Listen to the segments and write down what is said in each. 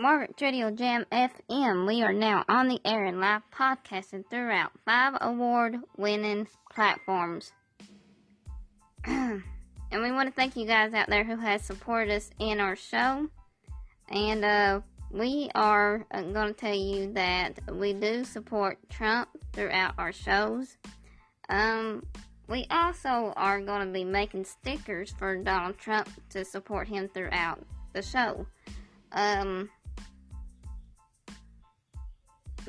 Margaret Radio Jam FM. We are now on the air and live podcasting throughout five award winning platforms. and we want to thank you guys out there who has supported us in our show. And uh, we are uh, going to tell you that we do support Trump throughout our shows. Um, we also are going to be making stickers for Donald Trump to support him throughout the show. Um,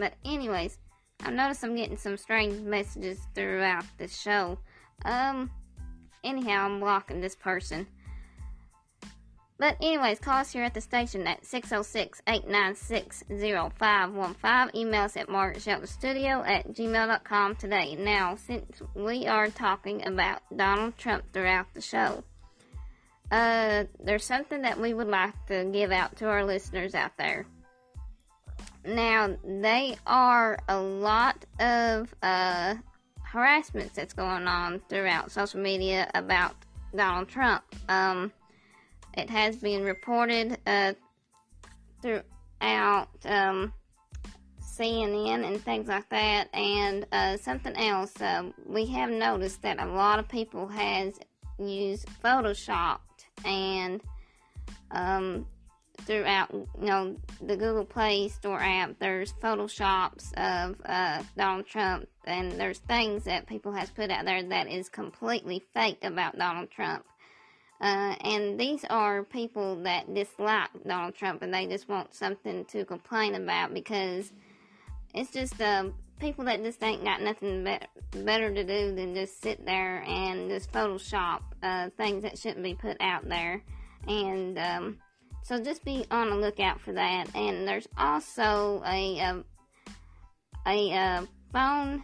but anyways, I've noticed I'm getting some strange messages throughout the show. Um, anyhow, I'm blocking this person. But anyways, call us here at the station at 606-896-0515. Email us at margaretSheltonStudio at gmail.com today. Now, since we are talking about Donald Trump throughout the show, uh, there's something that we would like to give out to our listeners out there. Now, they are a lot of uh, harassments that's going on throughout social media about Donald Trump. Um, it has been reported uh, throughout um, CNN and things like that. And uh, something else, uh, we have noticed that a lot of people has used Photoshop and um, throughout you know the Google Play Store app there's photoshops of uh, Donald Trump and there's things that people has put out there that is completely fake about Donald Trump uh, and these are people that dislike Donald Trump and they just want something to complain about because it's just uh, people that just ain't got nothing be- better to do than just sit there and just Photoshop uh, things that shouldn't be put out there. And um, so just be on the lookout for that. And there's also a, um, a, a uh, phone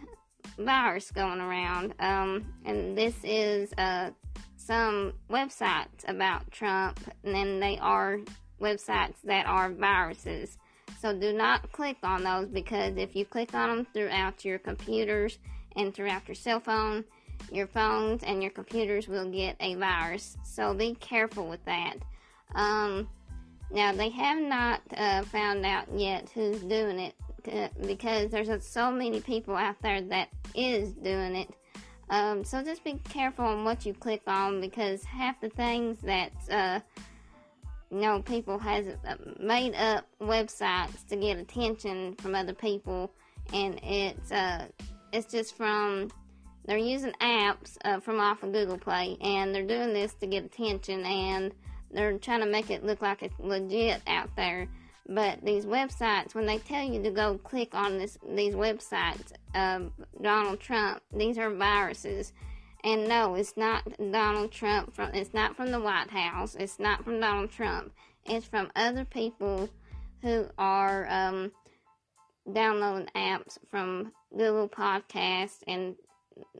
virus going around. Um, and this is uh, some websites about Trump, and they are websites that are viruses. So do not click on those because if you click on them throughout your computers and throughout your cell phone, your phones and your computers will get a virus. So be careful with that. Um, now they have not uh, found out yet who's doing it uh, because there's so many people out there that is doing it. Um, so just be careful on what you click on because half the things that uh, you know people has uh, made up websites to get attention from other people, and it's uh, it's just from they're using apps uh, from off of Google Play, and they're doing this to get attention, and they're trying to make it look like it's legit out there. But these websites, when they tell you to go click on this, these websites of Donald Trump, these are viruses. And no, it's not Donald Trump from, it's not from the White House. It's not from Donald Trump. It's from other people who are, um, downloading apps from Google Podcast and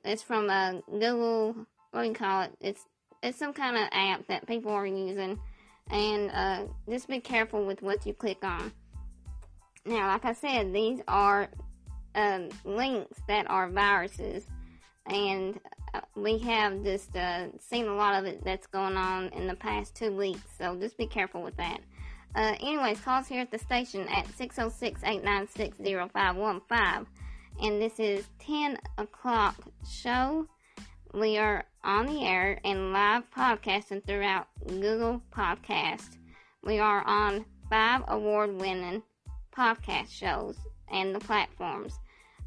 it's from a Google, what do you call it? It's, it's some kind of app that people are using and uh, just be careful with what you click on. Now, like I said, these are um, links that are viruses, and uh, we have just uh, seen a lot of it that's going on in the past two weeks, so just be careful with that. Uh, anyways, call us here at the station at 606-896-0515, and this is 10 o'clock show. We are on the air and live podcasting throughout Google Podcast. We are on five award winning podcast shows and the platforms.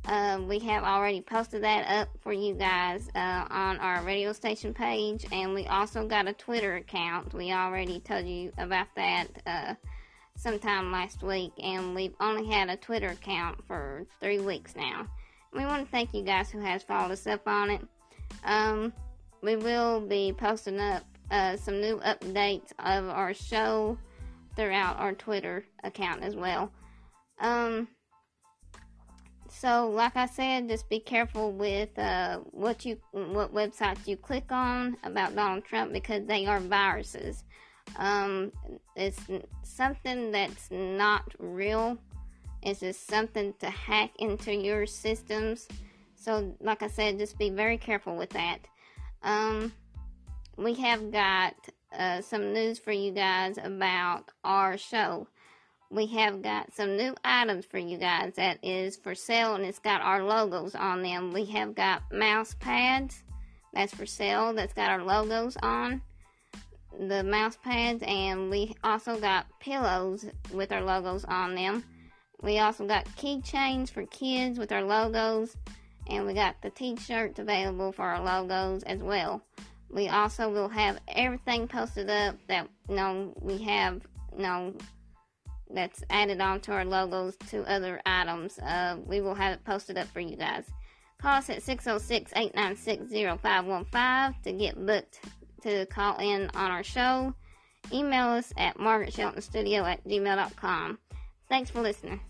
Uh, we have already posted that up for you guys uh, on our radio station page, and we also got a Twitter account. We already told you about that uh, sometime last week, and we've only had a Twitter account for three weeks now. We want to thank you guys who has followed us up on it. Um, we will be posting up uh, some new updates of our show throughout our Twitter account as well. Um, so, like I said, just be careful with uh, what you what websites you click on about Donald Trump because they are viruses. Um, it's something that's not real. It's just something to hack into your systems so, like I said, just be very careful with that. Um, we have got uh, some news for you guys about our show. we have got some new items for you guys that is for sale and it's got our logos on them. We have got mouse pads that's for sale that's got our logos on the mouse pads and we also got pillows with our logos on them. We also got keychains for kids with our logos and we got the t-shirts available for our logos as well. We also will have everything posted up that you know we have you know that's added onto our logos to other items. Uh, we will have it posted up for you guys. Call us at 606 896 0515 to get booked to call in on our show. Email us at margaretsheltonstudio at gmail.com. Thanks for listening.